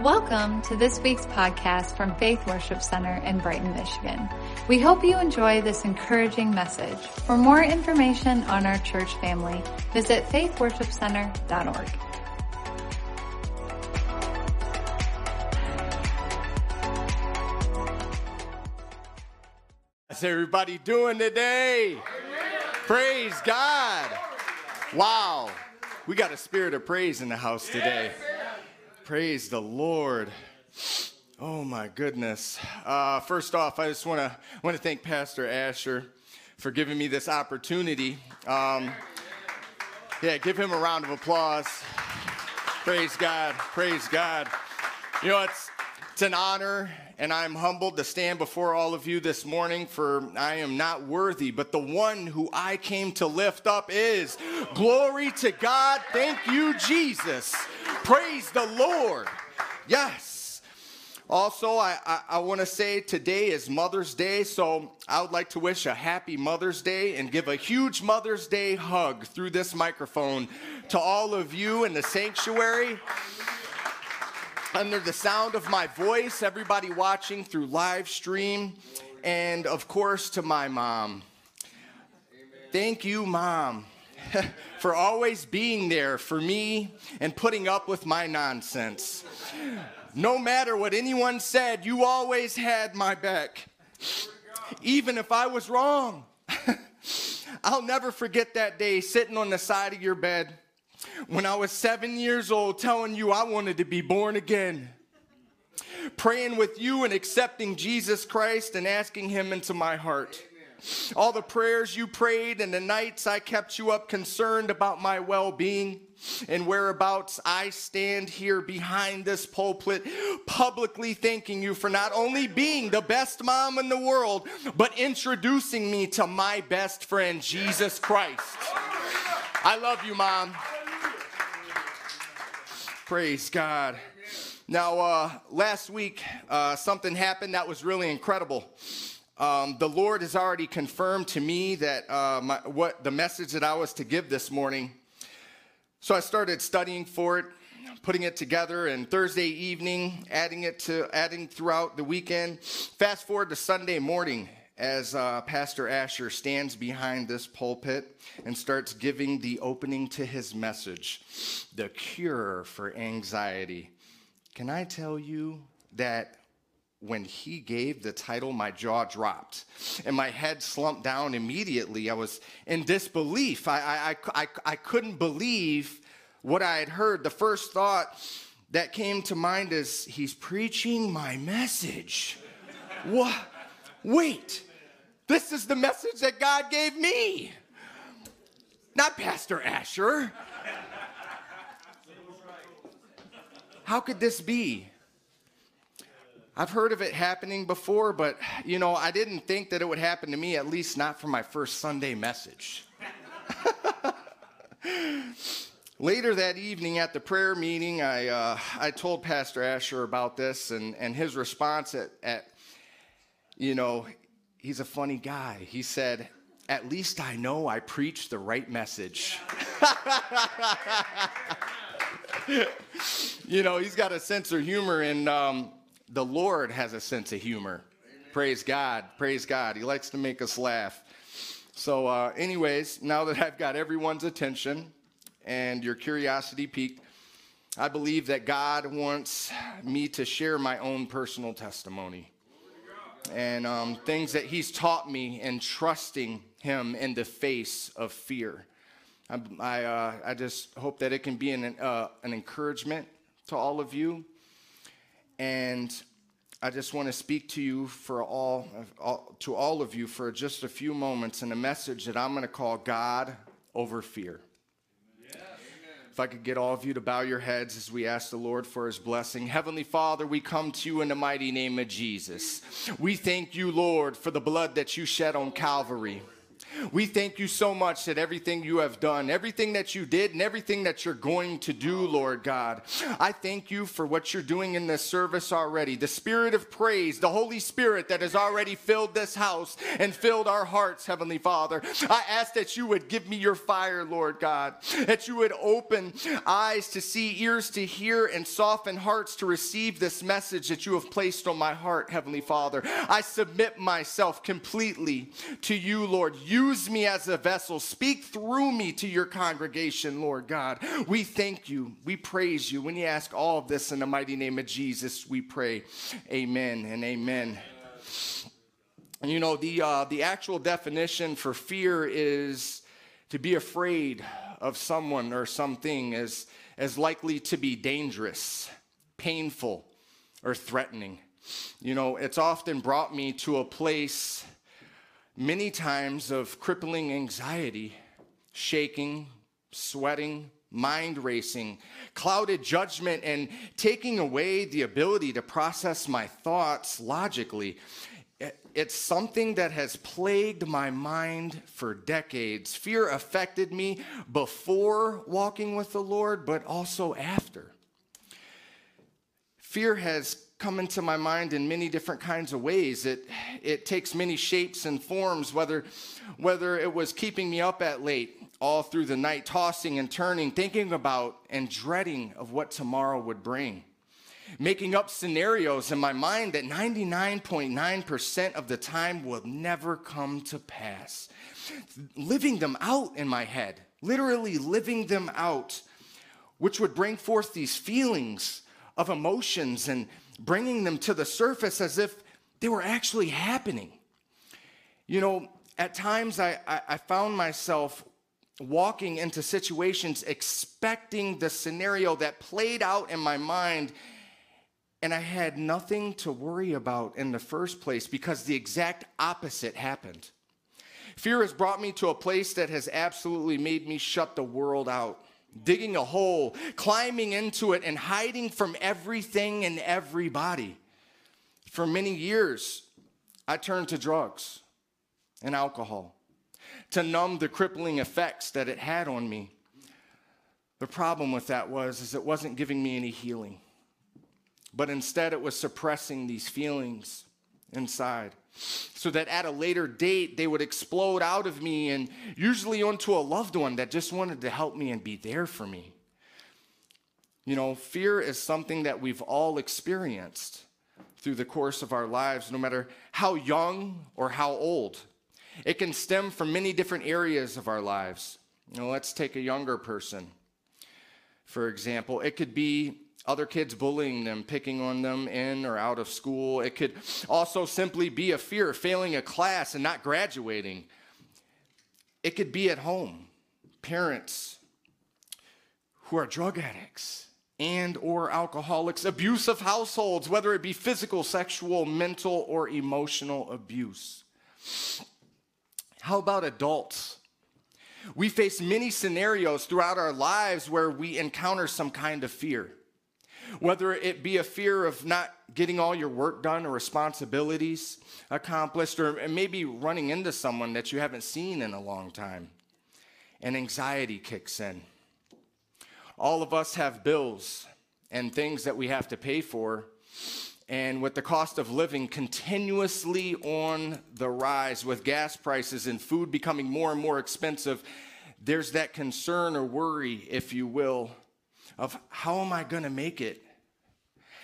Welcome to this week's podcast from Faith Worship Center in Brighton, Michigan. We hope you enjoy this encouraging message. For more information on our church family, visit faithworshipcenter.org. How's everybody doing today? Praise God. Wow. We got a spirit of praise in the house today. Praise the Lord. Oh my goodness. Uh, first off, I just want to want to thank Pastor Asher for giving me this opportunity. Um, yeah, give him a round of applause. Praise God. Praise God. You know, it's it's an honor, and I'm humbled to stand before all of you this morning, for I am not worthy, but the one who I came to lift up is. Glory to God. Thank you, Jesus. Praise the Lord. Yes. Also, I, I, I want to say today is Mother's Day, so I would like to wish a happy Mother's Day and give a huge Mother's Day hug through this microphone to all of you in the sanctuary under the sound of my voice, everybody watching through live stream, and of course to my mom. Thank you, mom, for always being there for me and putting up with my nonsense. No matter what anyone said, you always had my back, even if I was wrong. I'll never forget that day sitting on the side of your bed when I was seven years old, telling you I wanted to be born again. Praying with you and accepting Jesus Christ and asking Him into my heart. All the prayers you prayed and the nights I kept you up concerned about my well being and whereabouts I stand here behind this pulpit, publicly thanking you for not only being the best mom in the world, but introducing me to my best friend, Jesus Christ. I love you, Mom. Praise God. Now, uh, last week, uh, something happened that was really incredible. Um, the Lord has already confirmed to me that uh, my, what the message that I was to give this morning. So I started studying for it, putting it together, and Thursday evening, adding it to adding throughout the weekend. Fast forward to Sunday morning, as uh, Pastor Asher stands behind this pulpit and starts giving the opening to his message, The Cure for Anxiety. Can I tell you that when he gave the title, my jaw dropped and my head slumped down immediately. I was in disbelief. I, I, I, I couldn't believe what I had heard. The first thought that came to mind is, He's preaching my message. what? Wait, this is the message that God gave me, not Pastor Asher. How could this be? I've heard of it happening before, but you know, I didn't think that it would happen to me, at least not for my first Sunday message. Later that evening at the prayer meeting, I, uh, I told Pastor Asher about this, and, and his response at, at, you know, he's a funny guy. He said, At least I know I preached the right message. you know, he's got a sense of humor, and um, the Lord has a sense of humor. Amen. Praise God. Praise God. He likes to make us laugh. So, uh, anyways, now that I've got everyone's attention and your curiosity piqued, I believe that God wants me to share my own personal testimony and um, things that He's taught me in trusting Him in the face of fear. I, I, uh, I just hope that it can be an, uh, an encouragement to all of you. And I just want to speak to you for all, all, to all of you for just a few moments in a message that I'm going to call God over fear. If I could get all of you to bow your heads as we ask the Lord for his blessing. Heavenly Father, we come to you in the mighty name of Jesus. We thank you, Lord, for the blood that you shed on Calvary. We thank you so much that everything you have done, everything that you did, and everything that you're going to do, Lord God. I thank you for what you're doing in this service already. The spirit of praise, the Holy Spirit that has already filled this house and filled our hearts, Heavenly Father. I ask that you would give me your fire, Lord God, that you would open eyes to see, ears to hear, and soften hearts to receive this message that you have placed on my heart, Heavenly Father. I submit myself completely to you, Lord. Use me as a vessel. Speak through me to your congregation, Lord God. We thank you. We praise you. When you ask all of this in the mighty name of Jesus, we pray. Amen and amen. You know, the, uh, the actual definition for fear is to be afraid of someone or something as, as likely to be dangerous, painful, or threatening. You know, it's often brought me to a place many times of crippling anxiety, shaking, sweating, mind racing, clouded judgment, and taking away the ability to process my thoughts logically. It's something that has plagued my mind for decades. Fear affected me before walking with the Lord, but also after. Fear has come into my mind in many different kinds of ways. It, it takes many shapes and forms, whether, whether it was keeping me up at late all through the night, tossing and turning, thinking about and dreading of what tomorrow would bring. Making up scenarios in my mind that 99.9% of the time will never come to pass. Living them out in my head, literally living them out, which would bring forth these feelings of emotions and bringing them to the surface as if they were actually happening. You know, at times I, I, I found myself walking into situations expecting the scenario that played out in my mind and I had nothing to worry about in the first place because the exact opposite happened. Fear has brought me to a place that has absolutely made me shut the world out digging a hole, climbing into it, and hiding from everything and everybody. For many years, I turned to drugs and alcohol to numb the crippling effects that it had on me. The problem with that was is it wasn't giving me any healing. But instead it was suppressing these feelings inside so that at a later date they would explode out of me and usually onto a loved one that just wanted to help me and be there for me. You know, fear is something that we've all experienced through the course of our lives, no matter how young or how old. It can stem from many different areas of our lives. You know, let's take a younger person, for example. It could be other kids bullying them, picking on them in or out of school. It could also simply be a fear of failing a class and not graduating. It could be at home, parents who are drug addicts and or alcoholics, abusive households, whether it be physical, sexual, mental or emotional abuse. How about adults? We face many scenarios throughout our lives where we encounter some kind of fear whether it be a fear of not getting all your work done or responsibilities accomplished, or maybe running into someone that you haven't seen in a long time, and anxiety kicks in. All of us have bills and things that we have to pay for. And with the cost of living continuously on the rise, with gas prices and food becoming more and more expensive, there's that concern or worry, if you will, of how am I going to make it?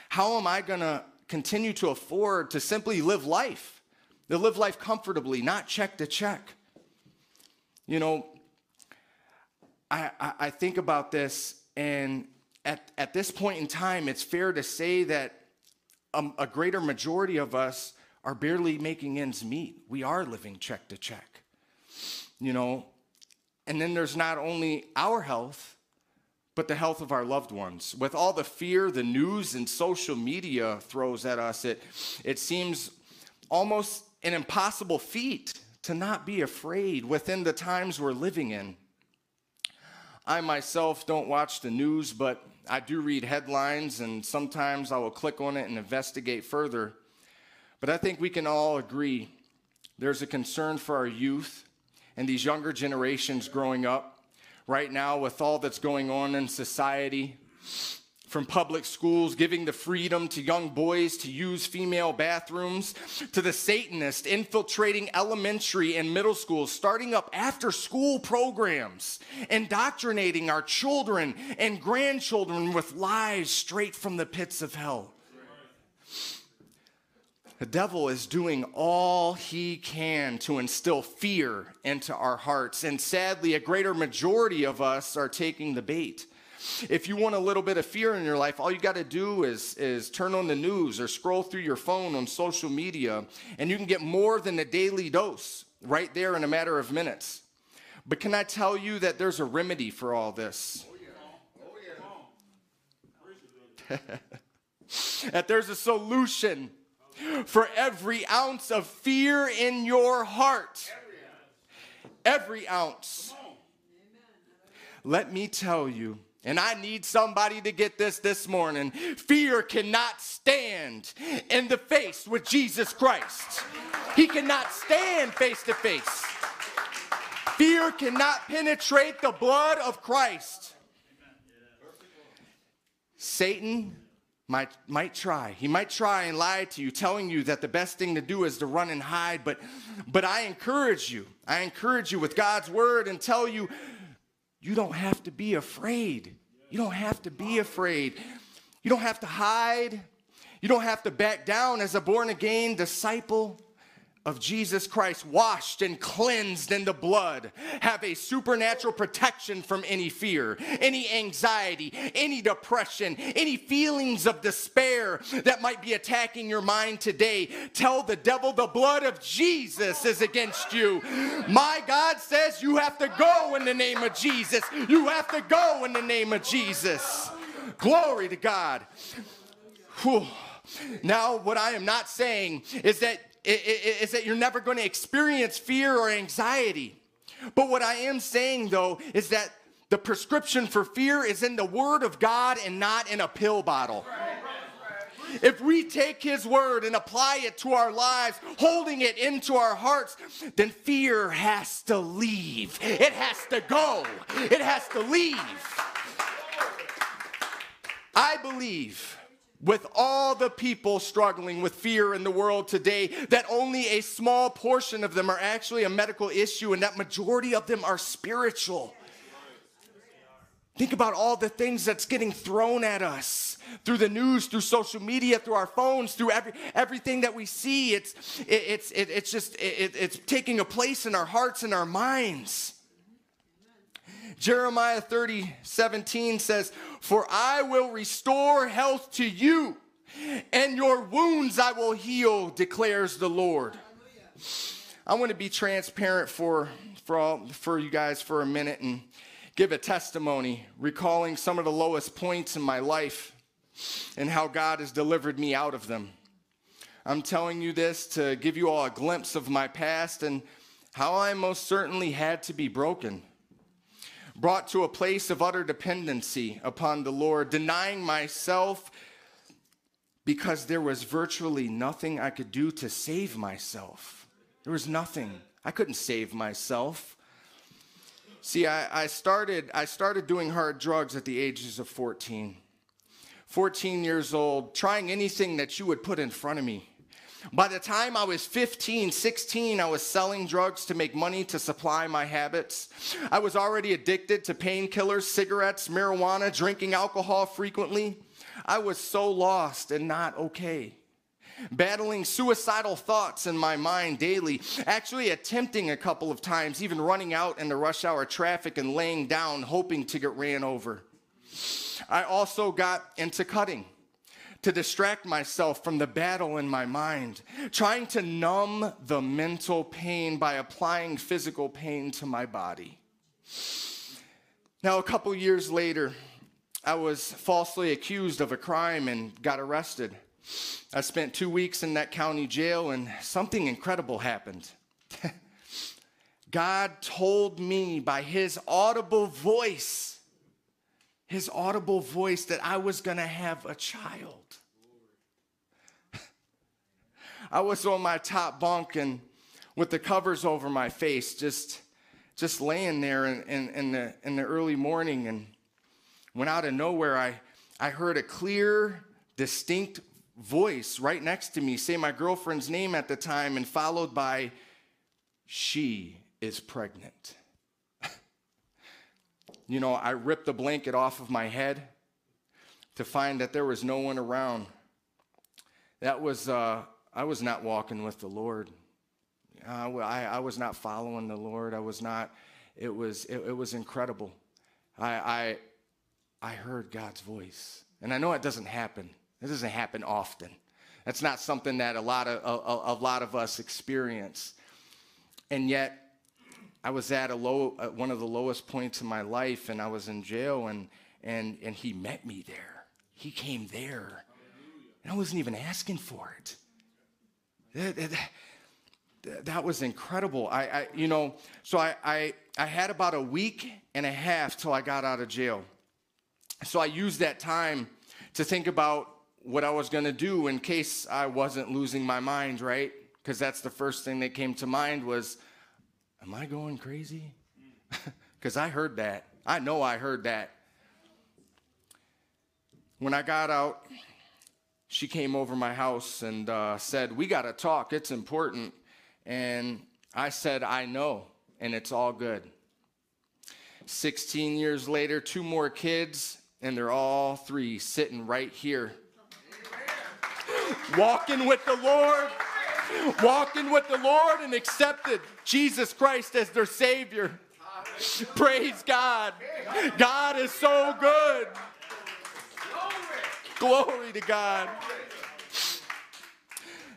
How am I going to continue to afford to simply live life? To live life comfortably, not check to check. You know, I, I, I think about this, and at, at this point in time, it's fair to say that a, a greater majority of us are barely making ends meet. We are living check to check. You know, and then there's not only our health, but the health of our loved ones. With all the fear the news and social media throws at us, it, it seems almost an impossible feat to not be afraid within the times we're living in. I myself don't watch the news, but I do read headlines, and sometimes I will click on it and investigate further. But I think we can all agree there's a concern for our youth and these younger generations growing up right now with all that's going on in society from public schools giving the freedom to young boys to use female bathrooms, to the Satanists infiltrating elementary and middle schools, starting up after school programs, indoctrinating our children and grandchildren with lies straight from the pits of hell. The devil is doing all he can to instill fear into our hearts. And sadly, a greater majority of us are taking the bait. If you want a little bit of fear in your life, all you got to do is, is turn on the news or scroll through your phone on social media, and you can get more than a daily dose right there in a matter of minutes. But can I tell you that there's a remedy for all this? that there's a solution for every ounce of fear in your heart. Every ounce. Let me tell you, and I need somebody to get this this morning. Fear cannot stand in the face with Jesus Christ. He cannot stand face to face. Fear cannot penetrate the blood of Christ. Satan might, might try. He might try and lie to you, telling you that the best thing to do is to run and hide. But, but I encourage you, I encourage you with God's word and tell you you don't have to be afraid. You don't have to be afraid. You don't have to hide. You don't have to back down as a born again disciple of Jesus Christ, washed and cleansed in the blood, have a supernatural protection from any fear, any anxiety, any depression, any feelings of despair that might be attacking your mind today. Tell the devil the blood of Jesus is against you. My God says you have to go in the name of Jesus. You have to go in the name of Jesus. Glory to God. Whew. Now, what I am not saying is that is that you're never going to experience fear or anxiety. But what I am saying though is that the prescription for fear is in the Word of God and not in a pill bottle. If we take His Word and apply it to our lives, holding it into our hearts, then fear has to leave. It has to go. It has to leave. I believe with all the people struggling with fear in the world today, that only a small portion of them are actually a medical issue, and that majority of them are spiritual. Think about all the things that's getting thrown at us through the news, through social media, through our phones, through every, everything that we see. It's, it, it's, it, it's just, it, it's taking a place in our hearts and our minds. Jeremiah 30, 17 says, For I will restore health to you, and your wounds I will heal, declares the Lord. I want to be transparent for, for, all, for you guys for a minute and give a testimony, recalling some of the lowest points in my life and how God has delivered me out of them. I'm telling you this to give you all a glimpse of my past and how I most certainly had to be broken brought to a place of utter dependency upon the Lord, denying myself because there was virtually nothing I could do to save myself. There was nothing. I couldn't save myself. See, I, I, started, I started doing hard drugs at the ages of 14. 14 years old, trying anything that you would put in front of me. By the time I was 15, 16, I was selling drugs to make money to supply my habits. I was already addicted to painkillers, cigarettes, marijuana, drinking alcohol frequently. I was so lost and not okay. Battling suicidal thoughts in my mind daily, actually attempting a couple of times, even running out in the rush hour traffic and laying down, hoping to get ran over. I also got into cutting to distract myself from the battle in my mind, trying to numb the mental pain by applying physical pain to my body. Now, a couple years later, I was falsely accused of a crime and got arrested. I spent two weeks in that county jail, and something incredible happened. God told me by his audible voice his audible voice that I was going to have a child. I was on my top bunk and with the covers over my face, just just laying there in, in, in, the, in the early morning, and when out of nowhere, I, I heard a clear, distinct voice right next to me say my girlfriend's name at the time, and followed by, She is pregnant. you know, I ripped the blanket off of my head to find that there was no one around. That was, uh, I was not walking with the Lord. Uh, I, I was not following the Lord. I was not, it was, it, it was incredible. I, I, I heard God's voice. And I know it doesn't happen. It doesn't happen often. That's not something that a lot of, a, a lot of us experience. And yet, I was at a low, uh, one of the lowest points in my life, and I was in jail, and, and, and he met me there. He came there. And I wasn't even asking for it. That, was incredible. I, I, you know, so I, I, I had about a week and a half till I got out of jail. So I used that time to think about what I was going to do in case I wasn't losing my mind, right? Because that's the first thing that came to mind was, am I going crazy? Because I heard that. I know I heard that. When I got out, she came over my house and uh, said, We got to talk. It's important. And I said, I know, and it's all good. 16 years later, two more kids, and they're all three sitting right here. Walking with the Lord, walking with the Lord, and accepted Jesus Christ as their Savior. Praise God. God is so good. Glory to God.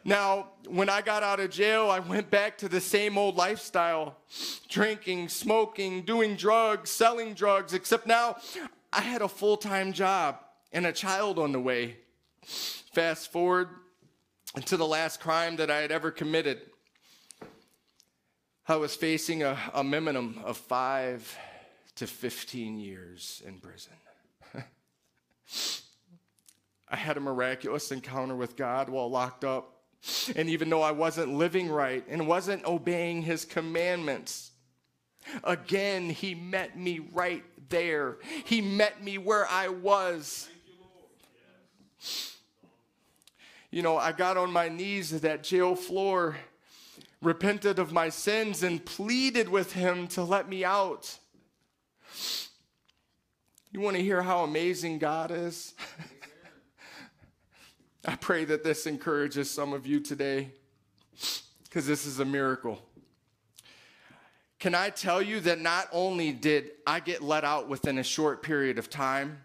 Now, when I got out of jail, I went back to the same old lifestyle drinking, smoking, doing drugs, selling drugs, except now I had a full time job and a child on the way. Fast forward to the last crime that I had ever committed. I was facing a, a minimum of five to 15 years in prison. I had a miraculous encounter with God while locked up. And even though I wasn't living right and wasn't obeying his commandments, again, he met me right there. He met me where I was. You know, I got on my knees at that jail floor, repented of my sins, and pleaded with him to let me out. You want to hear how amazing God is? I pray that this encourages some of you today because this is a miracle. Can I tell you that not only did I get let out within a short period of time,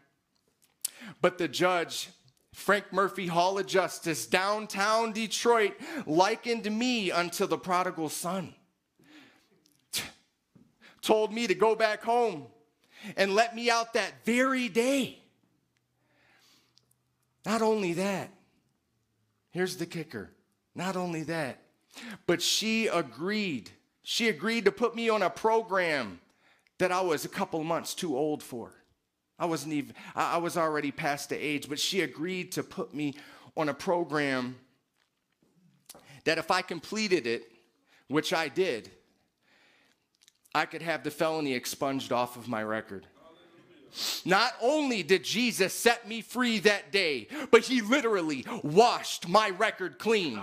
but the judge, Frank Murphy Hall of Justice, downtown Detroit, likened me unto the prodigal son. Told me to go back home and let me out that very day. Not only that, Here's the kicker. Not only that, but she agreed. She agreed to put me on a program that I was a couple months too old for. I wasn't even, I was already past the age, but she agreed to put me on a program that if I completed it, which I did, I could have the felony expunged off of my record. Not only did Jesus set me free that day, but he literally washed my record clean.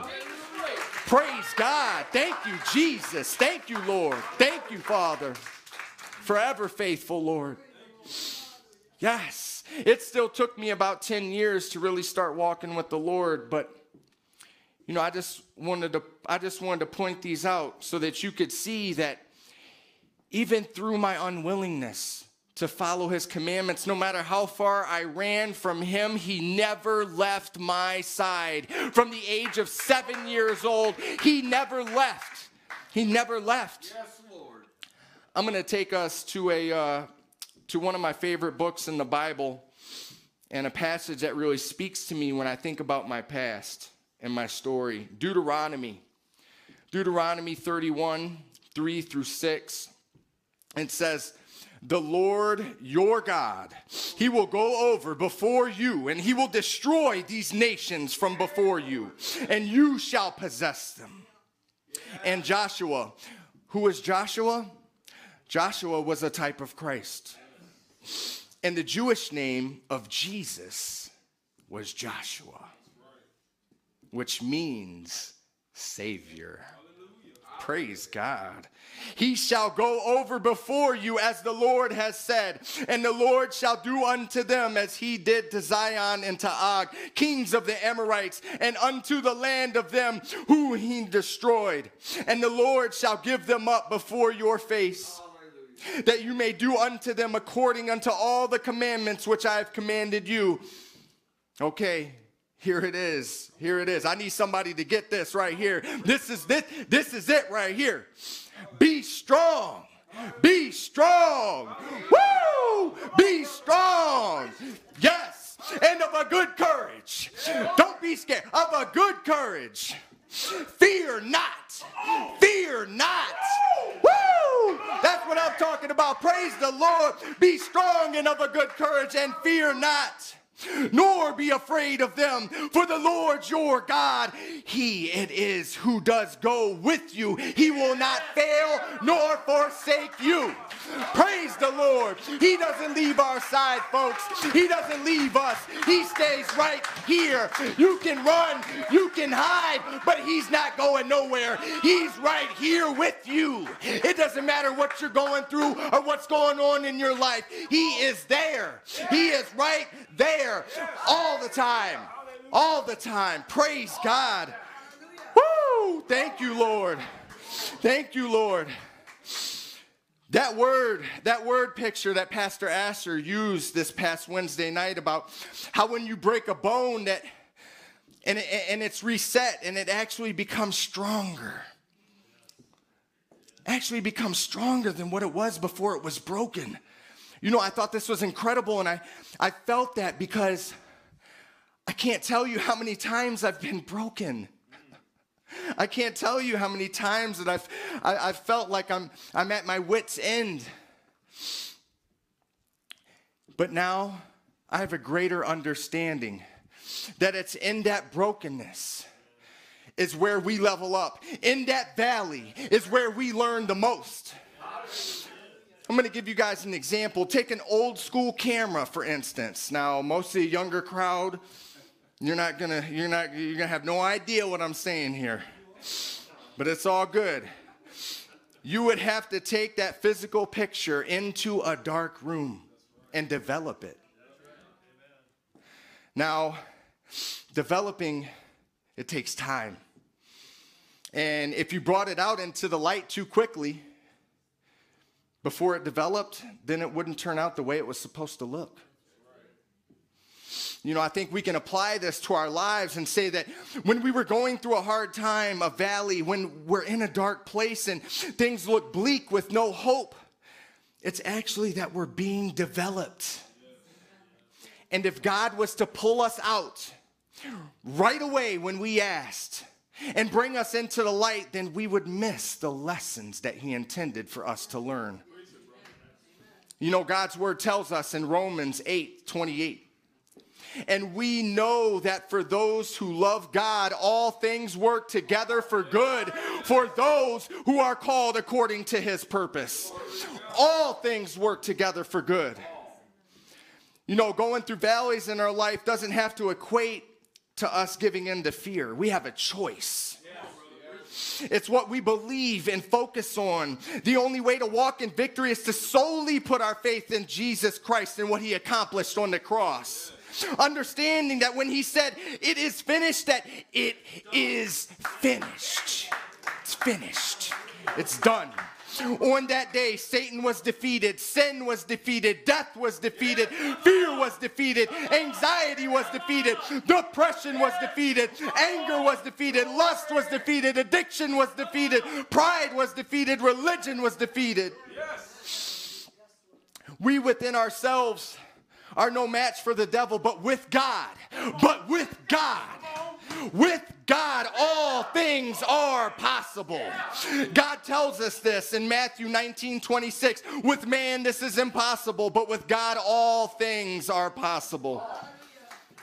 Praise God. Thank you, Jesus. Thank you, Lord. Thank you, Father. Forever faithful, Lord. Yes, it still took me about 10 years to really start walking with the Lord, but you know, I just wanted to I just wanted to point these out so that you could see that even through my unwillingness, to follow his commandments. No matter how far I ran from him, he never left my side. From the age of seven years old, he never left. He never left. Yes, Lord. I'm going to take us to a uh, to one of my favorite books in the Bible and a passage that really speaks to me when I think about my past and my story. Deuteronomy. Deuteronomy 31, 3 through 6. It says, the Lord your God. He will go over before you and he will destroy these nations from before you, and you shall possess them. And Joshua, who is Joshua? Joshua was a type of Christ. And the Jewish name of Jesus was Joshua, which means Savior. Praise God. He shall go over before you as the Lord has said, and the Lord shall do unto them as he did to Sihon and to Og, kings of the Amorites, and unto the land of them who he destroyed. And the Lord shall give them up before your face. That you may do unto them according unto all the commandments which I have commanded you. Okay, here it is. Here it is. I need somebody to get this right here. This is this this is it right here. Be strong. Be strong. Woo! Be strong. Yes. And of a good courage. Don't be scared. Of a good courage. Fear not. Fear not. Woo! That's what I'm talking about. Praise the Lord. Be strong and of a good courage and fear not nor be afraid of them, for the Lord your God, He it is who does go with you. He will not fail nor forsake you. Praise the Lord. He doesn't leave our side, folks. He doesn't leave us. He stays right here. You can run, you can hide, but He's not going nowhere. He's right here with you. It doesn't matter what you're going through or what's going on in your life. He is there. He is right there all the time. All the time. Praise God. Woo! Thank you, Lord. Thank you, Lord. That word, that word picture that Pastor Asher used this past Wednesday night about how when you break a bone that and, it, and it's reset and it actually becomes stronger. Actually becomes stronger than what it was before it was broken. You know, I thought this was incredible, and I, I felt that because I can't tell you how many times I've been broken. I can't tell you how many times that I've, I, have felt like I'm, I'm at my wits' end. But now I have a greater understanding that it's in that brokenness is where we level up. In that valley is where we learn the most. I'm going to give you guys an example. Take an old school camera, for instance. Now, most of the younger crowd, you're not going to, you're not, you're going to have no idea what I'm saying here. But it's all good. You would have to take that physical picture into a dark room and develop it. Now, developing, it takes time. And if you brought it out into the light too quickly, before it developed, then it wouldn't turn out the way it was supposed to look. You know, I think we can apply this to our lives and say that when we were going through a hard time, a valley, when we're in a dark place and things look bleak with no hope, it's actually that we're being developed. And if God was to pull us out right away when we asked, and bring us into the light, then we would miss the lessons that He intended for us to learn. You know, God's word tells us in Romans 8 28. And we know that for those who love God, all things work together for good for those who are called according to his purpose. All things work together for good. You know, going through valleys in our life doesn't have to equate to us giving in to fear. We have a choice. It's what we believe and focus on. The only way to walk in victory is to solely put our faith in Jesus Christ and what he accomplished on the cross. Understanding that when he said, It is finished, that it is finished. It's finished. It's done. On that day, Satan was defeated, sin was defeated, death was defeated, fear was defeated, anxiety was defeated, depression was defeated, anger was defeated, lust was defeated, addiction was defeated, pride was defeated, religion was defeated. Yes. We within ourselves are no match for the devil, but with God, but with God with God, all things are possible. God tells us this in Matthew 19 26. With man, this is impossible, but with God, all things are possible.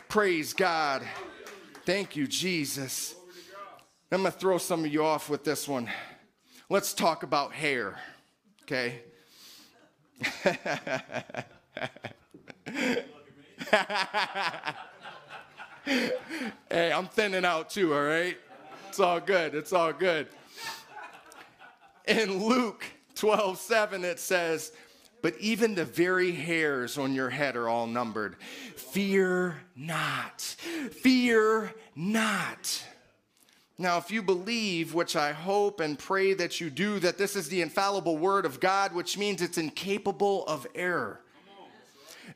Praise God. Thank you, Jesus. I'm going to throw some of you off with this one. Let's talk about hair, okay? hey, I'm thinning out too, all right? It's all good. It's all good. In Luke 12 7, it says, But even the very hairs on your head are all numbered. Fear not. Fear not. Now, if you believe, which I hope and pray that you do, that this is the infallible word of God, which means it's incapable of error.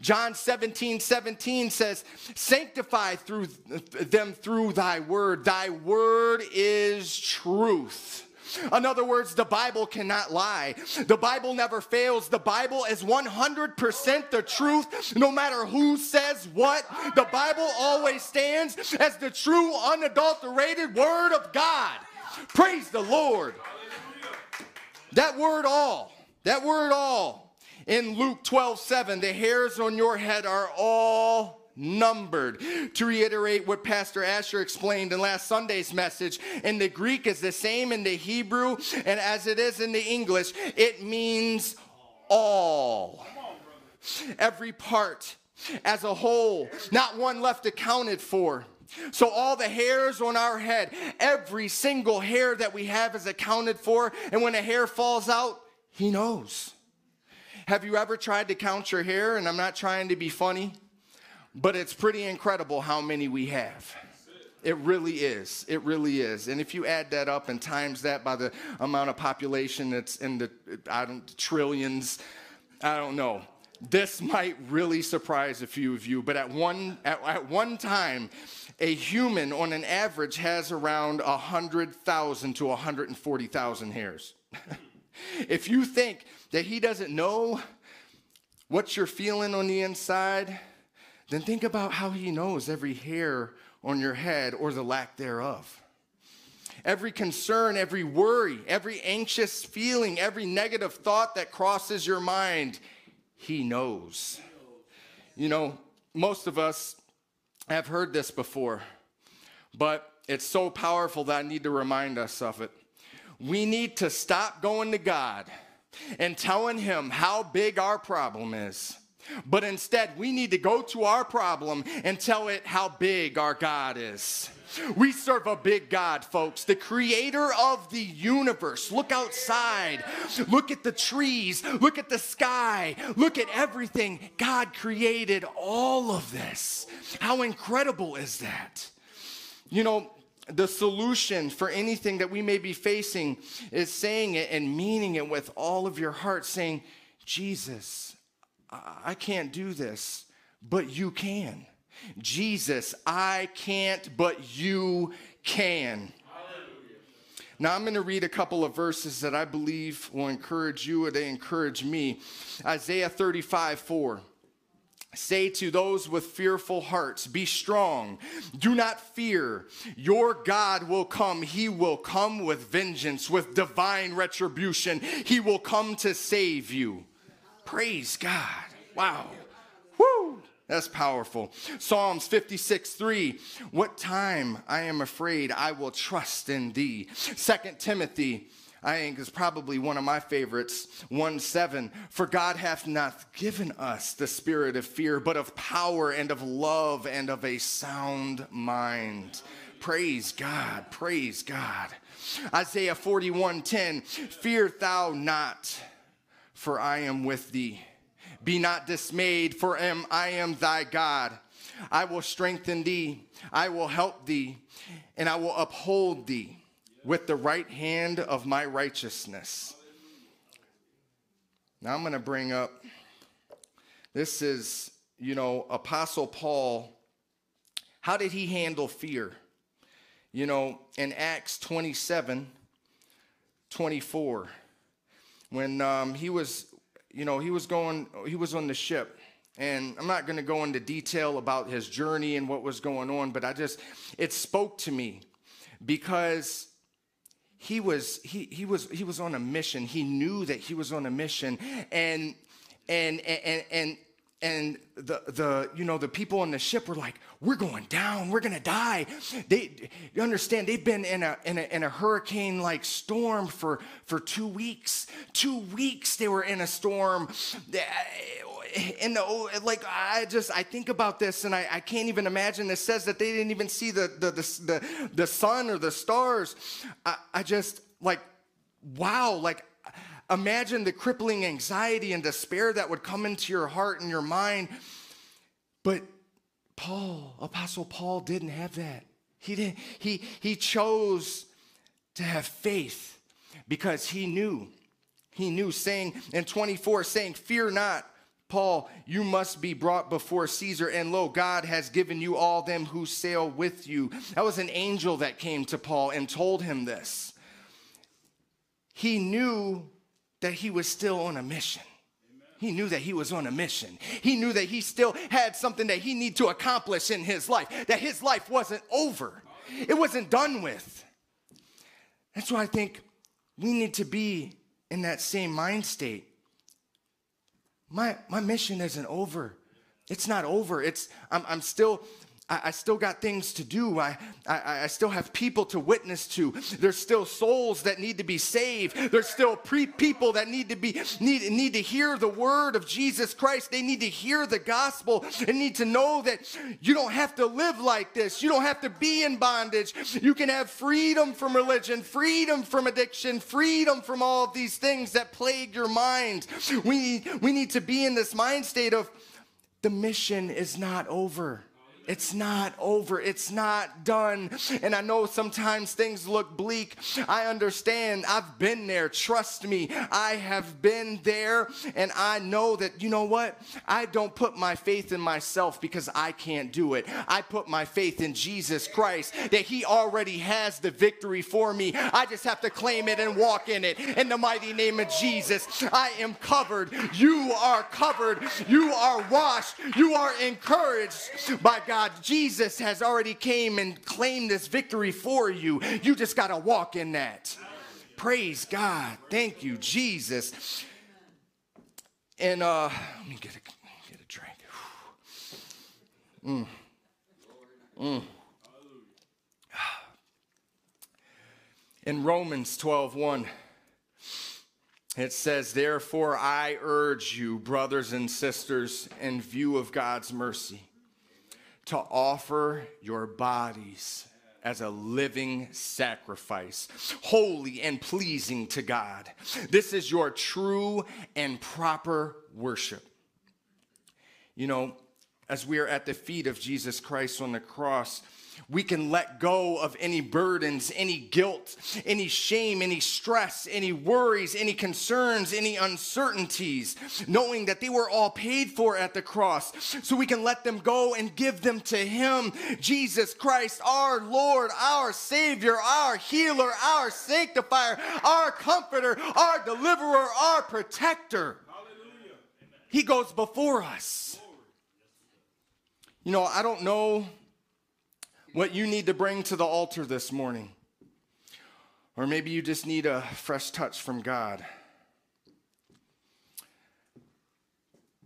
John 17, 17 says, Sanctify through them through thy word. Thy word is truth. In other words, the Bible cannot lie. The Bible never fails. The Bible is 100% the truth, no matter who says what. The Bible always stands as the true, unadulterated Word of God. Praise the Lord. That word all, that word all. In Luke 12, 7, the hairs on your head are all numbered. To reiterate what Pastor Asher explained in last Sunday's message, in the Greek is the same in the Hebrew and as it is in the English, it means all. Every part as a whole, not one left accounted for. So, all the hairs on our head, every single hair that we have is accounted for. And when a hair falls out, he knows. Have you ever tried to count your hair? And I'm not trying to be funny, but it's pretty incredible how many we have. It really is. It really is. And if you add that up and times that by the amount of population that's in the I don't trillions, I don't know. This might really surprise a few of you, but at one at, at one time, a human on an average has around 100,000 to 140,000 hairs. if you think that he doesn't know what you're feeling on the inside, then think about how he knows every hair on your head or the lack thereof. Every concern, every worry, every anxious feeling, every negative thought that crosses your mind, he knows. You know, most of us have heard this before, but it's so powerful that I need to remind us of it. We need to stop going to God and telling him how big our problem is but instead, we need to go to our problem and tell it how big our God is. We serve a big God, folks, the creator of the universe. Look outside. Look at the trees. Look at the sky. Look at everything. God created all of this. How incredible is that? You know, the solution for anything that we may be facing is saying it and meaning it with all of your heart, saying, Jesus, I can't do this, but you can. Jesus, I can't, but you can. Now, I'm going to read a couple of verses that I believe will encourage you or they encourage me. Isaiah 35 4. Say to those with fearful hearts, Be strong, do not fear. Your God will come. He will come with vengeance, with divine retribution. He will come to save you. Praise God. Wow. Woo. That's powerful. Psalms 56, 3. What time I am afraid, I will trust in thee. Second Timothy, I think is probably one of my favorites. 1 7. For God hath not given us the spirit of fear, but of power and of love and of a sound mind. Praise God. Praise God. Isaiah 41 10. Fear thou not, for I am with thee. Be not dismayed, for am, I am thy God. I will strengthen thee, I will help thee, and I will uphold thee with the right hand of my righteousness. Now I'm going to bring up this is, you know, Apostle Paul. How did he handle fear? You know, in Acts 27 24, when um, he was you know, he was going, he was on the ship. And I'm not going to go into detail about his journey and what was going on, but I just, it spoke to me because he was he he was he was on a mission. He knew that he was on a mission. And and and and and the the you know the people on the ship were like we're going down. We're gonna die. They you understand they've been in a in a, in a hurricane like storm for for two weeks. Two weeks they were in a storm. Eh, in the oh, like i just i think about this and i, I can't even imagine. It says that they didn't even see the the the, the, the sun or the stars. I, I just like wow like Imagine the crippling anxiety and despair that would come into your heart and your mind. But Paul, Apostle Paul, didn't have that. He, didn't, he, he chose to have faith because he knew. He knew, saying in 24, saying, Fear not, Paul, you must be brought before Caesar, and lo, God has given you all them who sail with you. That was an angel that came to Paul and told him this. He knew that he was still on a mission. He knew that he was on a mission. He knew that he still had something that he needed to accomplish in his life, that his life wasn't over, it wasn't done with. That's why I think we need to be in that same mind state. My, my mission isn't over. It's not over. It's I'm, I'm still I, I still got things to do. I, I, I still have people to witness to. There's still souls that need to be saved. There's still pre- people that need to be need, need to hear the word of Jesus Christ. They need to hear the gospel and need to know that you don't have to live like this. You don't have to be in bondage. You can have freedom from religion, freedom from addiction, freedom from all of these things that plague your mind. We, we need to be in this mind state of the mission is not over. It's not over. It's not done. And I know sometimes things look bleak. I understand. I've been there. Trust me. I have been there. And I know that, you know what? I don't put my faith in myself because I can't do it. I put my faith in Jesus Christ that He already has the victory for me. I just have to claim it and walk in it. In the mighty name of Jesus, I am covered. You are covered. You are washed. You are encouraged by God. God, Jesus has already came and claimed this victory for you. You just got to walk in that. Praise God. Thank you, Jesus. And uh, let me get a, get a drink. Mm. Mm. In Romans 12, 1, it says, Therefore, I urge you, brothers and sisters, in view of God's mercy to offer your bodies as a living sacrifice, holy and pleasing to God. This is your true and proper worship. You know, as we are at the feet of Jesus Christ on the cross, we can let go of any burdens, any guilt, any shame, any stress, any worries, any concerns, any uncertainties, knowing that they were all paid for at the cross. So we can let them go and give them to Him, Jesus Christ, our Lord, our Savior, our healer, our sanctifier, our comforter, our deliverer, our protector. He goes before us. You know, I don't know what you need to bring to the altar this morning. Or maybe you just need a fresh touch from God.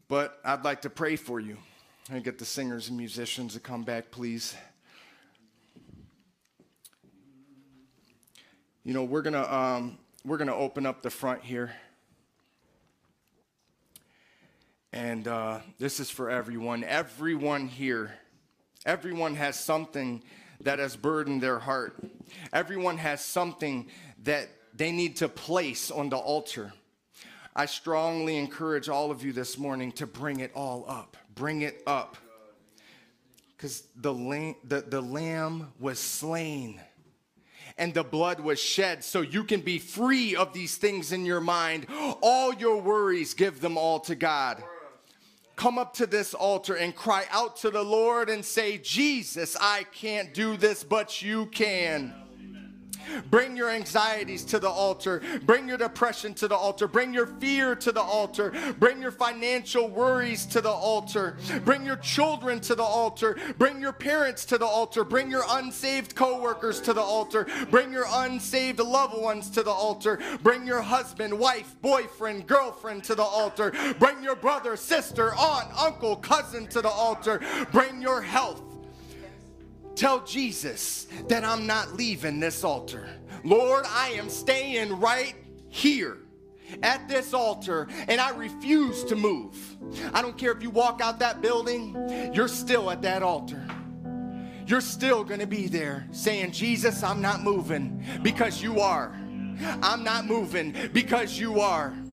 But I'd like to pray for you. I get the singers and musicians to come back, please. You know, we're gonna um, we're gonna open up the front here, and uh, this is for everyone. Everyone here Everyone has something that has burdened their heart. Everyone has something that they need to place on the altar. I strongly encourage all of you this morning to bring it all up. Bring it up. Because the, lamb, the, the lamb was slain and the blood was shed so you can be free of these things in your mind. All your worries, give them all to God come up to this altar and cry out to the Lord and say, Jesus, I can't do this, but you can. Bring your anxieties to the altar. Bring your depression to the altar. Bring your fear to the altar. Bring your financial worries to the altar. Bring your children to the altar. Bring your parents to the altar. Bring your unsaved coworkers to the altar. Bring your unsaved loved ones to the altar. Bring your husband, wife, boyfriend, girlfriend to the altar. Bring your brother, sister, aunt, uncle, cousin to the altar. Bring your health. Tell Jesus that I'm not leaving this altar. Lord, I am staying right here at this altar and I refuse to move. I don't care if you walk out that building, you're still at that altar. You're still going to be there saying, Jesus, I'm not moving because you are. I'm not moving because you are.